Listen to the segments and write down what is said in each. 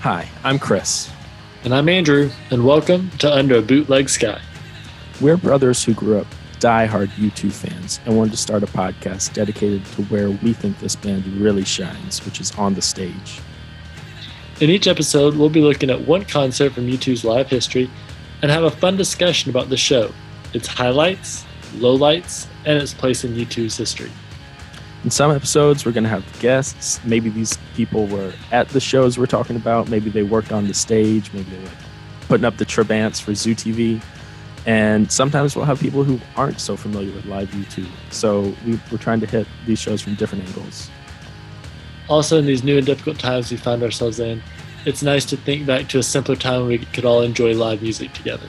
Hi, I'm Chris. And I'm Andrew, and welcome to Under a Bootleg Sky. We're brothers who grew up die-hard U2 fans and wanted to start a podcast dedicated to where we think this band really shines, which is on the stage. In each episode, we'll be looking at one concert from U2's live history and have a fun discussion about the show, its highlights, lowlights, and its place in U2's history. In some episodes, we're going to have guests. Maybe these people were at the shows we're talking about. Maybe they worked on the stage. Maybe they were putting up the Trabants for Zoo TV. And sometimes we'll have people who aren't so familiar with live U2. So we, we're trying to hit these shows from different angles. Also, in these new and difficult times we found ourselves in, it's nice to think back to a simpler time when we could all enjoy live music together.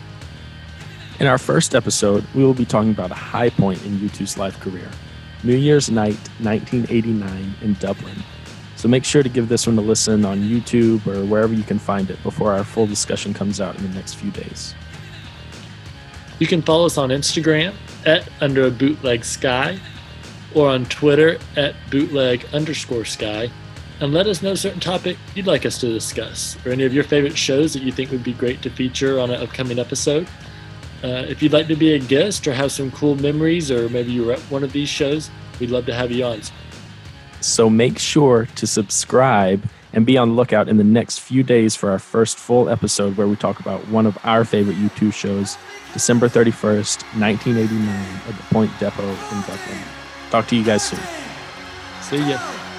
In our first episode, we will be talking about a high point in U2's live career New Year's Night 1989 in Dublin. So make sure to give this one a listen on YouTube or wherever you can find it before our full discussion comes out in the next few days. You can follow us on Instagram at under a bootleg sky or on Twitter at bootleg underscore sky and let us know a certain topic you'd like us to discuss or any of your favorite shows that you think would be great to feature on an upcoming episode. Uh, if you'd like to be a guest or have some cool memories, or maybe you were at one of these shows, we'd love to have you on. So make sure to subscribe and be on the lookout in the next few days for our first full episode where we talk about one of our favorite U2 shows, December 31st, 1989, at the Point Depot in Brooklyn. Talk to you guys soon. See ya.